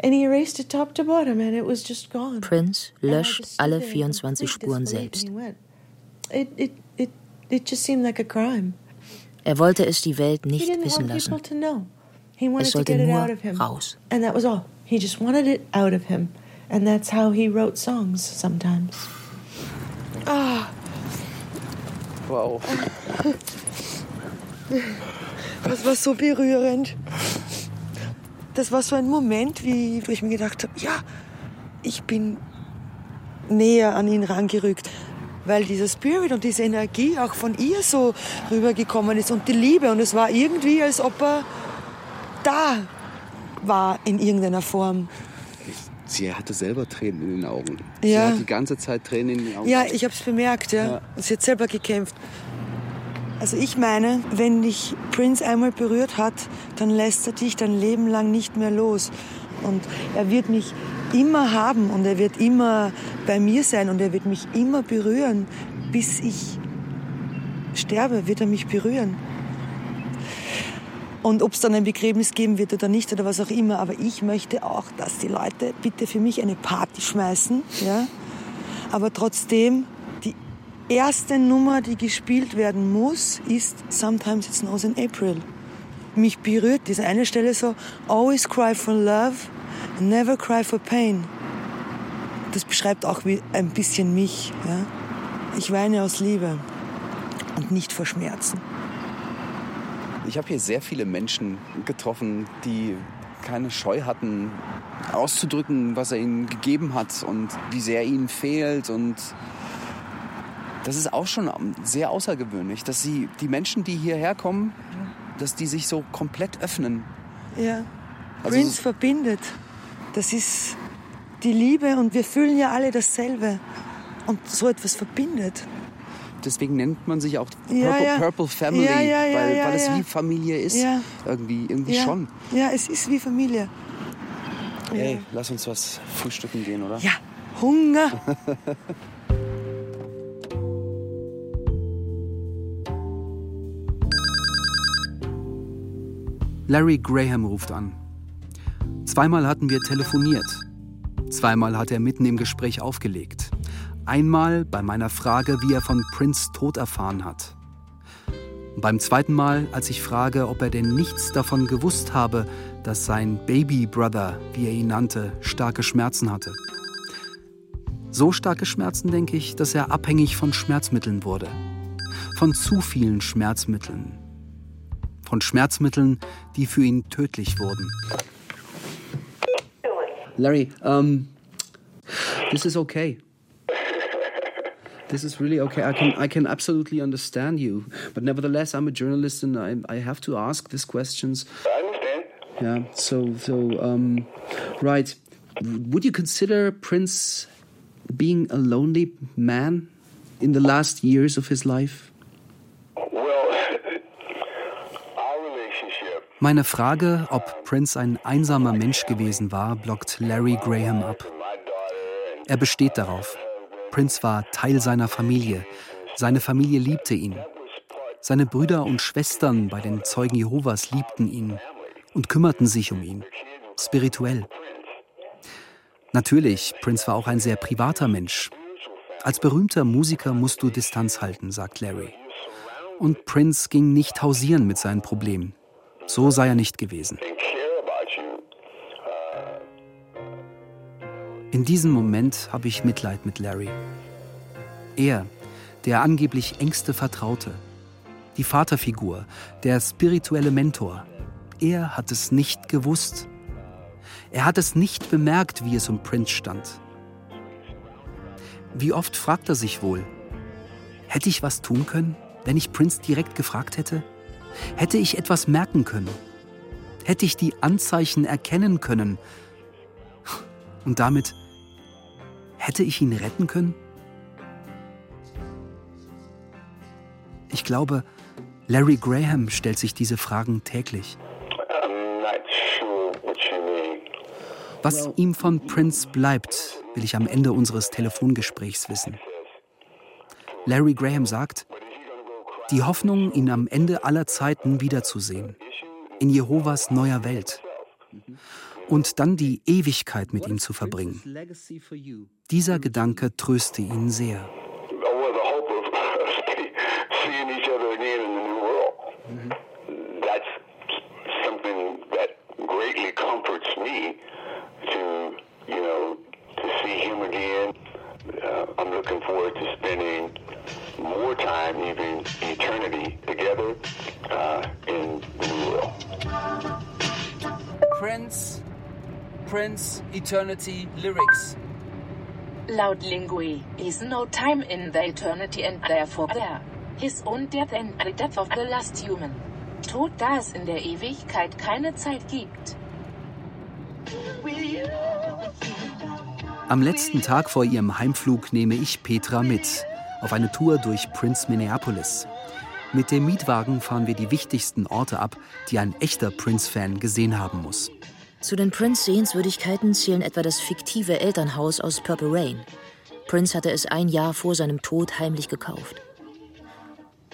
And he erased it top to bottom and it was just gone. Prince löscht alle 24 Spuren selbst. It, it, it, it just seemed like a crime. Er wollte es die Welt nicht wissen lassen. Es sollte nur raus. And that was all. He just wanted it out of him. And that's how he wrote songs sometimes. Ah. Wow. Das war so berührend. Das war so ein Moment, wie, wo ich mir gedacht habe, ja, ich bin näher an ihn rangerückt weil dieser Spirit und diese Energie auch von ihr so rübergekommen ist und die Liebe. Und es war irgendwie, als ob er da war in irgendeiner Form. Sie hatte selber Tränen in den Augen. Ja. Sie hat die ganze Zeit Tränen in den Augen. Ja, ich habe es bemerkt. Ja. ja. Sie hat selber gekämpft. Also ich meine, wenn dich Prince einmal berührt hat, dann lässt er dich dein Leben lang nicht mehr los. Und er wird mich immer haben und er wird immer bei mir sein und er wird mich immer berühren. Bis ich sterbe, wird er mich berühren. Und ob es dann ein Begräbnis geben wird oder nicht oder was auch immer, aber ich möchte auch, dass die Leute bitte für mich eine Party schmeißen. Ja? Aber trotzdem, die erste Nummer, die gespielt werden muss, ist Sometimes It Snows in April. Mich berührt diese eine Stelle so, Always cry for love, Never cry for pain. Das beschreibt auch ein bisschen mich. Ja? Ich weine aus Liebe und nicht vor Schmerzen. Ich habe hier sehr viele Menschen getroffen, die keine Scheu hatten, auszudrücken, was er ihnen gegeben hat und wie sehr ihnen fehlt. Und das ist auch schon sehr außergewöhnlich, dass sie, die Menschen, die hierher kommen, dass die sich so komplett öffnen. Ja, also Prince verbindet. Das ist die Liebe und wir fühlen ja alle dasselbe. Und so etwas verbindet. Deswegen nennt man sich auch Purple, ja, ja. Purple Family, ja, weil, weil es wie Familie ist. Irgendwie, irgendwie schon. Ja, es ist wie Familie. Hey, lass uns was frühstücken gehen, oder? Ja, Hunger. Larry Graham ruft an. Zweimal hatten wir telefoniert. Zweimal hat er mitten im Gespräch aufgelegt. Einmal bei meiner Frage, wie er von Prince Tod erfahren hat. Beim zweiten Mal, als ich frage, ob er denn nichts davon gewusst habe, dass sein Baby Brother, wie er ihn nannte, starke Schmerzen hatte. So starke Schmerzen, denke ich, dass er abhängig von Schmerzmitteln wurde. Von zu vielen Schmerzmitteln. Von Schmerzmitteln, die für ihn tödlich wurden. Larry, um, this is okay. This is really okay. I can I can absolutely understand you, but nevertheless, I'm a journalist and I I have to ask these questions. I understand. Yeah. So so um, right. Would you consider Prince being a lonely man in the last years of his life? Meine Frage, ob Prince ein einsamer Mensch gewesen war, blockt Larry Graham ab. Er besteht darauf. Prince war Teil seiner Familie. Seine Familie liebte ihn. Seine Brüder und Schwestern bei den Zeugen Jehovas liebten ihn und kümmerten sich um ihn, spirituell. Natürlich, Prince war auch ein sehr privater Mensch. Als berühmter Musiker musst du Distanz halten, sagt Larry. Und Prince ging nicht hausieren mit seinen Problemen. So sei er nicht gewesen. In diesem Moment habe ich Mitleid mit Larry. Er, der angeblich engste Vertraute, die Vaterfigur, der spirituelle Mentor, er hat es nicht gewusst. Er hat es nicht bemerkt, wie es um Prince stand. Wie oft fragt er sich wohl, hätte ich was tun können, wenn ich Prince direkt gefragt hätte? Hätte ich etwas merken können? Hätte ich die Anzeichen erkennen können? Und damit hätte ich ihn retten können? Ich glaube, Larry Graham stellt sich diese Fragen täglich. Was ihm von Prince bleibt, will ich am Ende unseres Telefongesprächs wissen. Larry Graham sagt, die Hoffnung, ihn am Ende aller Zeiten wiederzusehen, in Jehovas neuer Welt. Und dann die Ewigkeit mit ihm zu verbringen. Dieser Gedanke tröste ihn sehr. I'm looking forward to spending even eternity, together uh, in the new world. Prince, Prince, Eternity, Lyrics. Laut Lingui is no time in the eternity and therefore there. His own death and the death of the last human. Tod, da es in der Ewigkeit keine Zeit gibt. Am letzten Tag vor ihrem Heimflug nehme ich Petra mit auf eine Tour durch Prince Minneapolis. Mit dem Mietwagen fahren wir die wichtigsten Orte ab, die ein echter Prince-Fan gesehen haben muss. Zu den Prince-Sehenswürdigkeiten zählen etwa das fiktive Elternhaus aus Purple Rain. Prince hatte es ein Jahr vor seinem Tod heimlich gekauft.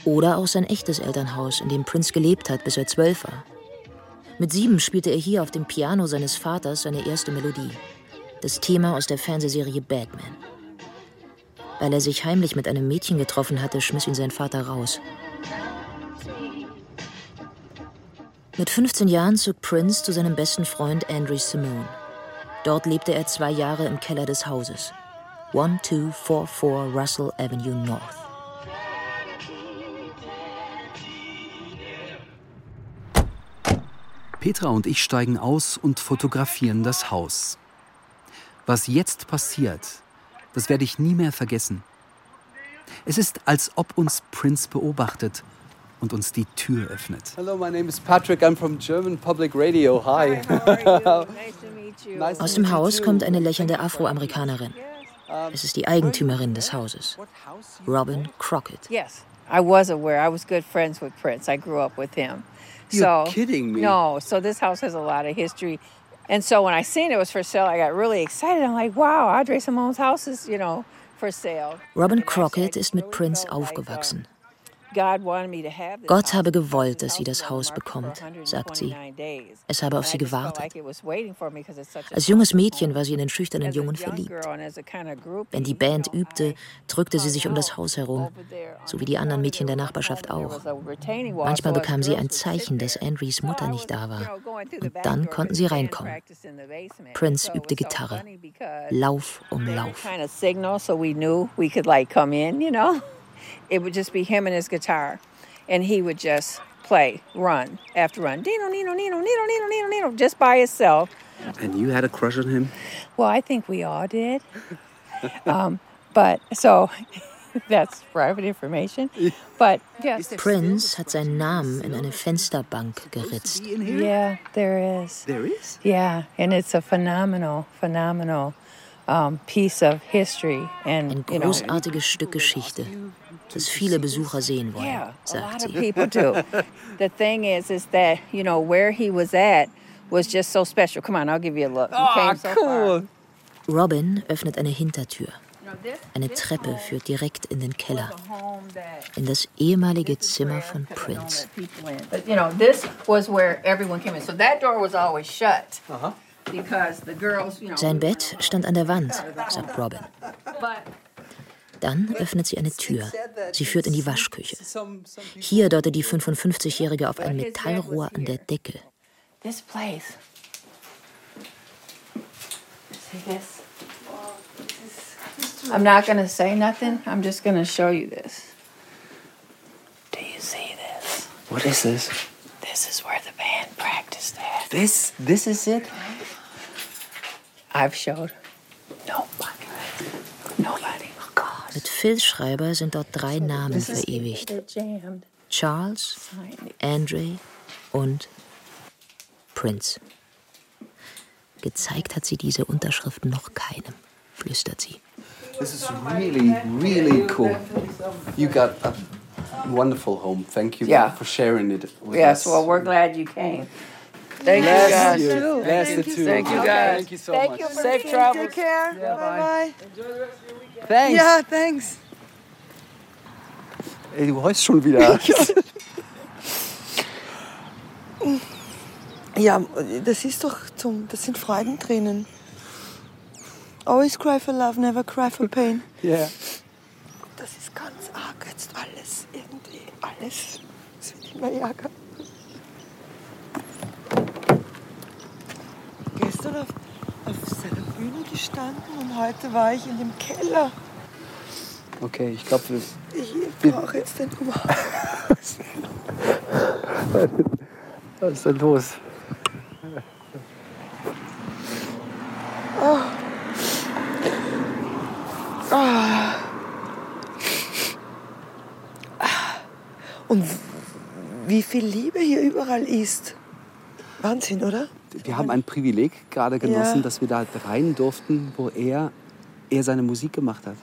Oder auch sein echtes Elternhaus, in dem Prince gelebt hat, bis er zwölf war. Mit sieben spielte er hier auf dem Piano seines Vaters seine erste Melodie. Das Thema aus der Fernsehserie Batman. Weil er sich heimlich mit einem Mädchen getroffen hatte, schmiss ihn sein Vater raus. Mit 15 Jahren zog Prince zu seinem besten Freund Andrew Simone. Dort lebte er zwei Jahre im Keller des Hauses. 1244 Russell Avenue North. Petra und ich steigen aus und fotografieren das Haus. Was jetzt passiert, das werde ich nie mehr vergessen. Es ist, als ob uns Prince beobachtet und uns die Tür öffnet. Hello, my name is Patrick. I'm from German Public Radio. Hi. Aus dem Haus kommt eine lächelnde Afroamerikanerin. Es ist die Eigentümerin des Hauses, Robin Crockett. Yes, I was aware. I was good friends with Prince. I grew up with him. You're kidding me. No, so this house has a lot of history. And so when I seen it was for sale, I got really excited. I'm like, wow, Audrey Simone's house is, you know, for sale. Robin Crockett ist mit Prince aufgewachsen. Gott habe gewollt, dass sie das Haus bekommt, sagt sie. Es habe auf sie gewartet. Als junges Mädchen war sie in den schüchternen Jungen verliebt. Wenn die Band übte, drückte sie sich um das Haus herum, so wie die anderen Mädchen der Nachbarschaft auch. Manchmal bekam sie ein Zeichen, dass Andrews Mutter nicht da war. Und dann konnten sie reinkommen. Prince übte Gitarre. Lauf um Lauf. It would just be him and his guitar. And he would just play, run after run. Dino, Nino, Nino, Nino, Nino, Nino, Nino, just by himself. And you had a crush on him? Well, I think we all did. um, but so that's private information. But yes. Prince hat seinen Namen in eine Fensterbank geritzt. Yeah, there is. There is? Yeah, and it's a phenomenal, phenomenal um, piece of history. And, Ein großartiges Stück Geschichte, das viele Besucher sehen wollen, yeah, a lot sagt of sie. people do. the thing is, is that you know where he was at was just so special. Come on, I'll give you a look. We Oh, came so far. Robin öffnet eine Hintertür. Eine Treppe führt direkt in den Keller, in das ehemalige Zimmer von Prince. But you know, this was where everyone came in. So that door was always shut Uh-huh. because the girls, you know. Sein Bett stand an der Wand, sagt Robin. Dann öffnet sie eine Tür. Sie führt in die Waschküche. Hier deutet die 55-Jährige auf ein Metallrohr an der Decke. this place. See this? I'm not gonna say nothing. I'm just gonna show you this. Do you see this? What is this? This is where the band practiced at. This this is it? I've showed nobody. Filzschreiber sind dort drei Namen verewigt. Charles, Andre und Prince. Gezeigt hat sie diese Unterschriften noch keinem, flüstert sie. This is really, really cool. You got a wonderful home. Thank you Yeah. for sharing it with Yes, us. well, we're glad you came. Thank Bless you guys. you. Bless the two. Thank you guys. Thank you so Thank much. you for Safe travels. Take care. Yeah, bye. bye. Thanks. Ja, thanks. Ey, du heust schon wieder. Ja, das ist doch zum, das sind Freudentränen. Always cry for love, never cry for pain. Ja. Das ist ganz arg jetzt alles, irgendwie alles. Es wird immer ärger. Gestern auf, auf seiner Bühne gestanden und heute war ich in dem Keller. Okay, ich glaube, wir. Ich brauche jetzt den Nummer. Was ist denn los? Oh. Ah. Und wie viel Liebe hier überall ist. Wahnsinn, oder? Wir haben ein Privileg gerade genossen, Ja. dass wir da rein durften, wo er, er seine Musik gemacht hat.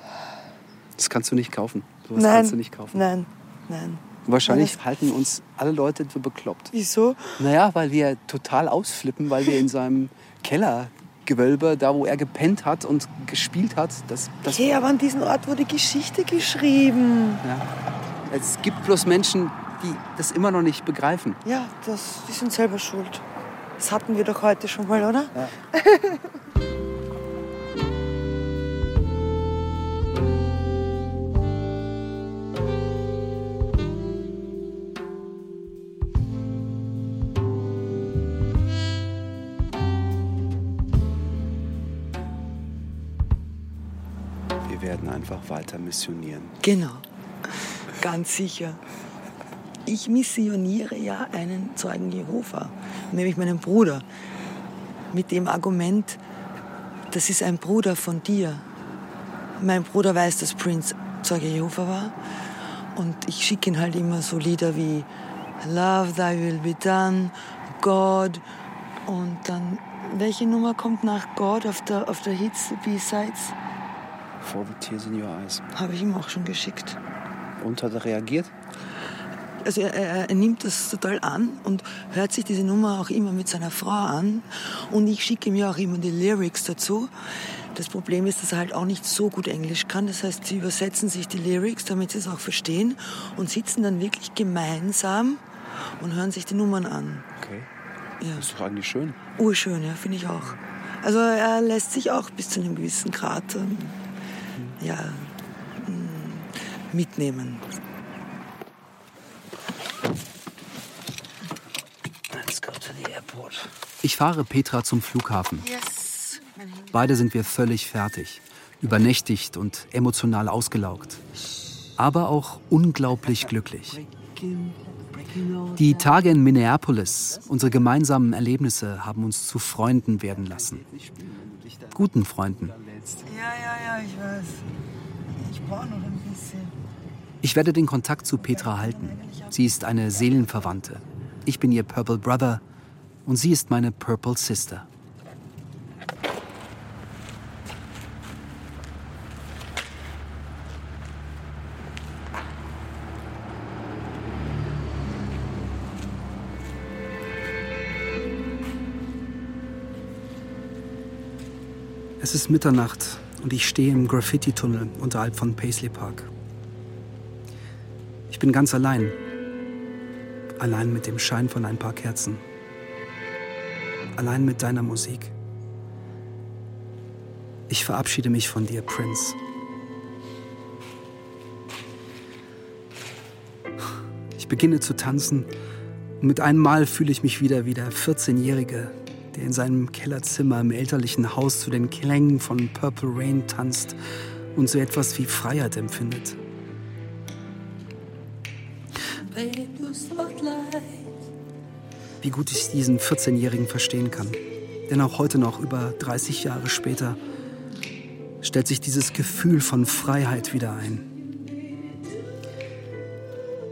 Das kannst du nicht kaufen. Sowas nein, kannst du nicht kaufen. nein, nein. Wahrscheinlich Alles- halten uns alle Leute für bekloppt. Wieso? Naja, weil wir total ausflippen, weil wir in seinem Kellergewölbe, da wo er gepennt hat und gespielt hat, das, das Hey, aber an diesem Ort wurde Geschichte geschrieben. ja. Es gibt bloß Menschen, die das immer noch nicht begreifen. Ja, das, die sind selber schuld. Das hatten wir doch heute schon mal, oder? Ja. Wir werden einfach weiter missionieren. Genau, ganz sicher. Ich missioniere ja einen Zeugen Jehova, nämlich meinen Bruder, mit dem Argument, das ist ein Bruder von dir. Mein Bruder weiß, dass Prince Zeuge Jehova war und ich schicke ihn halt immer so Lieder wie Love, Thy Will Be Done, God und dann, welche Nummer kommt nach God auf der, auf der Hits, B-Sides? For the tears in your eyes. Habe ich ihm auch schon geschickt. Und hat er reagiert? Also er, er, er nimmt das total an und hört sich diese Nummer auch immer mit seiner Frau an. Und ich schicke ihm ja auch immer die Lyrics dazu. Das Problem ist, dass er halt auch nicht so gut Englisch kann. Das heißt, sie übersetzen sich die Lyrics, damit sie es auch verstehen und sitzen dann wirklich gemeinsam und hören sich die Nummern an. Okay. Ja. Das ist doch eigentlich schön. Urschön, ja, finde ich auch. Also er lässt sich auch bis zu einem gewissen Grad ähm, ja, mm, mitnehmen. Let's go to the airport. Ich fahre Petra zum Flughafen. Yes. Beide sind wir völlig fertig, übernächtigt und emotional ausgelaugt. Aber auch unglaublich glücklich. Die Tage in Minneapolis, unsere gemeinsamen Erlebnisse haben uns zu Freunden werden lassen. Guten Freunden. Ja, ja, ja, ich weiß. Ich brauche noch ein bisschen. Ich werde den Kontakt zu Petra halten. Sie ist eine Seelenverwandte. Ich bin ihr Purple Brother und sie ist meine Purple Sister. Es ist Mitternacht und ich stehe im Graffiti-Tunnel unterhalb von Paisley Park. Ich bin ganz allein. Allein mit dem Schein von ein paar Kerzen. Allein mit deiner Musik. Ich verabschiede mich von dir, Prince. Ich beginne zu tanzen und mit einem Mal fühle ich mich wieder wie der 14-Jährige, der in seinem Kellerzimmer im elterlichen Haus zu den Klängen von Purple Rain tanzt und so etwas wie Freiheit empfindet. Wie gut ich diesen 14-Jährigen verstehen kann. Denn auch heute noch, über 30 Jahre später, stellt sich dieses Gefühl von Freiheit wieder ein.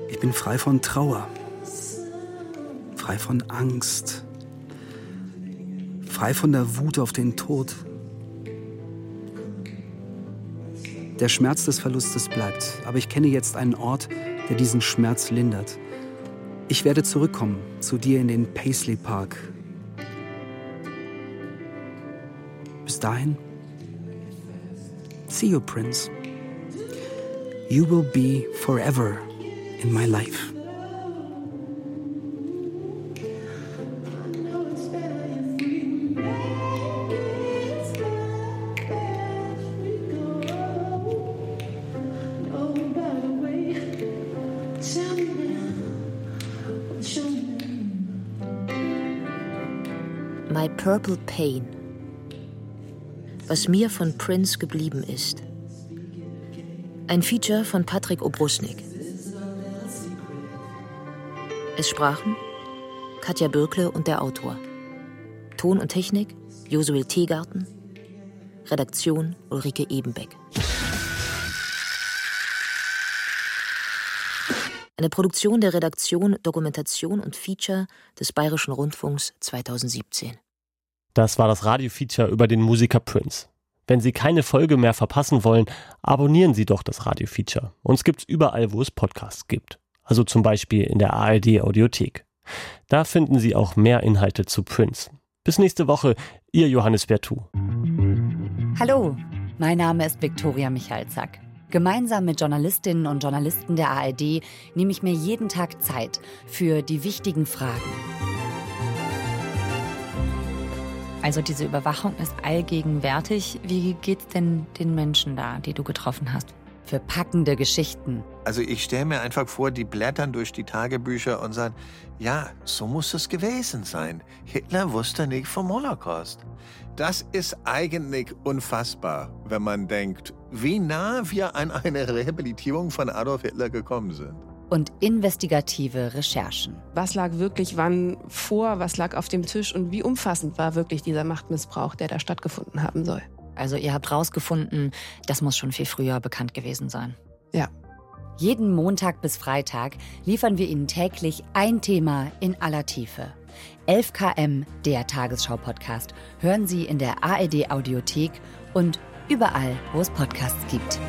Ich bin frei von Trauer, frei von Angst, frei von der Wut auf den Tod. Der Schmerz des Verlustes bleibt, aber ich kenne jetzt einen Ort, der diesen Schmerz lindert. Ich werde zurückkommen zu dir in den Paisley Park. Bis dahin, see you, Prince. You will be forever in my life. Purple Pain. Was mir von Prince geblieben ist. Ein Feature von Patrick Obrusnik. Es sprachen Katja Bürkle und der Autor. Ton und Technik Josuel Teegarten. Redaktion Ulrike Ebenbeck. Eine Produktion der Redaktion Dokumentation und Feature des Bayerischen Rundfunks 2017. Das war das Radio-Feature über den Musiker Prince. Wenn Sie keine Folge mehr verpassen wollen, abonnieren Sie doch das Radio-Feature. Uns gibt's überall, wo es Podcasts gibt. Also zum Beispiel in der ARD-Audiothek. Da finden Sie auch mehr Inhalte zu Prince. Bis nächste Woche, Ihr Johannes Bertou. Hallo, mein Name ist Viktoria Michalzack. Gemeinsam mit Journalistinnen und Journalisten der ARD nehme ich mir jeden Tag Zeit für die wichtigen Fragen. Also diese Überwachung ist allgegenwärtig. Wie geht's denn den Menschen da, die du getroffen hast? Für packende Geschichten. Also ich stelle mir einfach vor, die blättern durch die Tagebücher und sagen, ja, so muss es gewesen sein. Hitler wusste nicht vom Holocaust. Das ist eigentlich unfassbar, wenn man denkt, wie nah wir an eine Rehabilitierung von Adolf Hitler gekommen sind. Und investigative Recherchen. Was lag wirklich wann vor, was lag auf dem Tisch und wie umfassend war wirklich dieser Machtmissbrauch, der da stattgefunden haben soll. Also ihr habt rausgefunden, das muss schon viel früher bekannt gewesen sein. Ja. Jeden Montag bis Freitag liefern wir Ihnen täglich ein Thema in aller Tiefe. 11 km, der Tagesschau-Podcast, hören Sie in der ARD-Audiothek und überall, wo es Podcasts gibt.